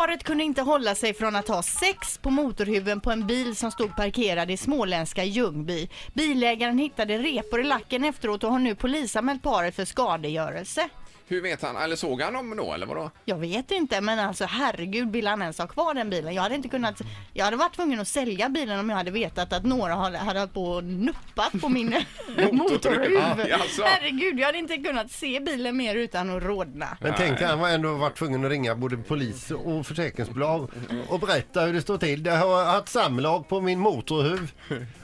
Paret kunde inte hålla sig från att ha sex på motorhuven på en bil som stod parkerad i småländska Ljungby. Bilägaren hittade repor i lacken efteråt och har nu polisanmält paret för skadegörelse. Hur vet han? Eller såg han dem då eller vadå? Jag vet inte, men alltså herregud, vill han ens ha kvar den bilen? Jag hade inte kunnat, jag hade varit tvungen att sälja bilen om jag hade vetat att några hade, hade hållit på och nuppat på min motorhuv. Ja, alltså. Herregud, jag hade inte kunnat se bilen mer utan att rodna. Men tänk dig, han var ändå varit tvungen att ringa både polis och försäkringsbolag och berätta hur det står till. Jag har haft samlag på min motorhuv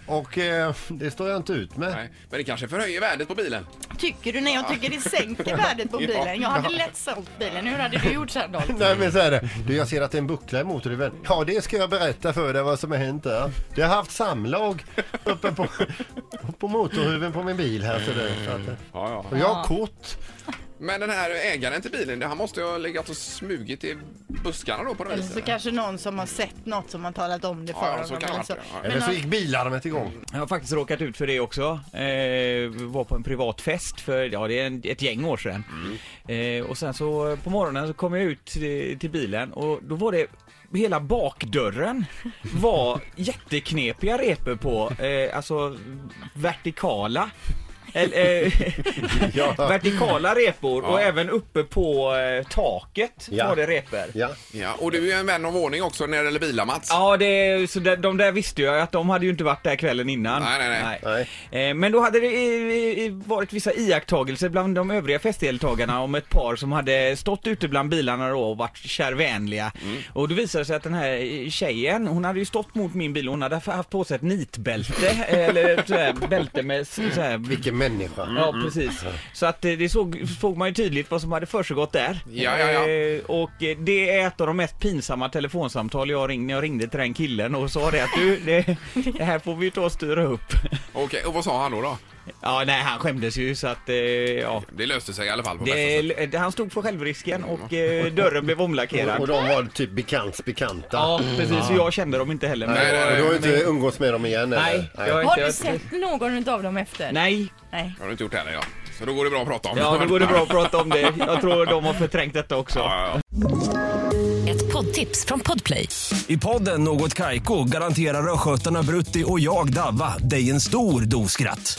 och eh, det står jag inte ut med. Nej. Men det kanske förhöjer värdet på bilen. Tycker du? Nej, jag tycker det sänker värdet på bilen. Jag hade lätt sålt bilen. Hur hade du gjort Sandholt? Nej men så är det. Du jag ser att det är en buckla i motorhuven. Ja det ska jag berätta för dig vad som har hänt där. Det har haft samlag uppe på, på motorhuven på min bil här. Så det, så att, och jag har kort. Men den här ägaren till bilen, han måste ju ha legat och smugit i buskarna då på det Eller så viset. kanske någon som har sett något som har talat om det för Ja, ja, så honom. kan det eller vara. så. Ja, Men Eller så gick bilarmet igång. Jag har faktiskt råkat ut för det också. Eh, var på en privat fest för, ja det är en, ett gäng år sedan. Eh, och sen så på morgonen så kom jag ut till, till bilen och då var det Hela bakdörren var jätteknepiga repor på, eh, alltså vertikala. Eller, eh, Ja. vertikala repor och även uppe på eh, taket Ja. var det repor. Ja. Ja, och du är ju en vän av ordning också när det gäller bilar Mats. Ja, det, så de, de där visste jag att de hade ju inte varit där kvällen innan. Nej, nej, nej. Nej. Eh, Men då hade det eh, eh, varit vissa iakttagelser bland de övriga festdeltagarna om ett par som hade stått ute bland bilarna då och varit kärvänliga. Mm. Och då visade det sig att den här eh, tjejen, hon hade ju stått mot min bil och hon hade haft på sig ett nitbälte, eh, eller ett sådär bälte med s- sådär Vilken människa. Ja, precis. Så att eh, det såg, såg man ju tydligt vad som hade försiggått där. Ja, ja, ja. Eh, Och eh, det är ett av de mest pinsamma telefonsamtal jag ringde, jag ringde till den killen och sa det att du, det, det här får vi ju ta och styra upp. Okej, och vad sa han då? då? Ja, nej, han skämdes ju så att, eh, ja. Det löste sig i alla fall på bästa sätt. Det, han stod för självrisken och eh, dörren blev Och, och omlackerad. de var typ bekants bekanta. Ja, precis. Och jag kände dem inte heller. Men Nej, Och du har ju inte umgås med dem igen eller? Nej, jag har Har inte... du sett någon av dem efter? Nej, Nej. Har du inte gjort det heller ja. Så då går det bra att prata om. ja, då går det bra att prata om det. Jag tror de har förträngt detta också. Ja, ja, Ett poddtips från Podplay. I podden Något Kaiko garanterar östgötarna Brutti och jag, Davva, dig en stor dos skratt.